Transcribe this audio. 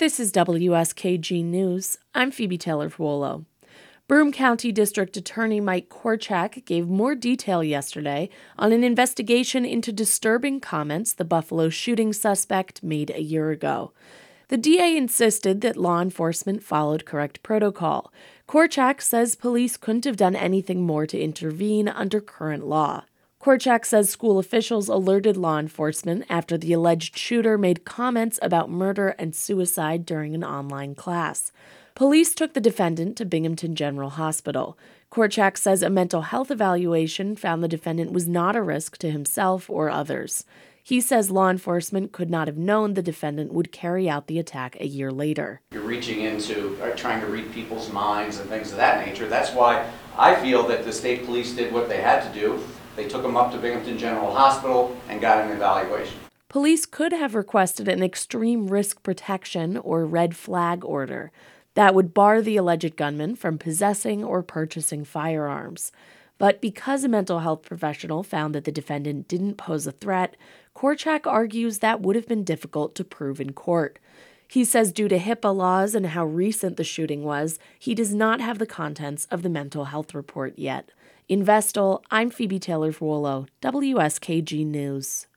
This is WSKG News. I'm Phoebe Taylor Vuolo. Broome County District Attorney Mike Korchak gave more detail yesterday on an investigation into disturbing comments the Buffalo shooting suspect made a year ago. The DA insisted that law enforcement followed correct protocol. Korchak says police couldn't have done anything more to intervene under current law. Korchak says school officials alerted law enforcement after the alleged shooter made comments about murder and suicide during an online class. Police took the defendant to Binghamton General Hospital. Korchak says a mental health evaluation found the defendant was not a risk to himself or others. He says law enforcement could not have known the defendant would carry out the attack a year later. You're reaching into, or trying to read people's minds and things of that nature. That's why I feel that the state police did what they had to do. They took him up to Binghamton General Hospital and got an evaluation. Police could have requested an extreme risk protection or red flag order that would bar the alleged gunman from possessing or purchasing firearms. But because a mental health professional found that the defendant didn't pose a threat, Korchak argues that would have been difficult to prove in court. He says, due to HIPAA laws and how recent the shooting was, he does not have the contents of the mental health report yet. In Vestal, I'm Phoebe Taylor Vuolo, WSKG News.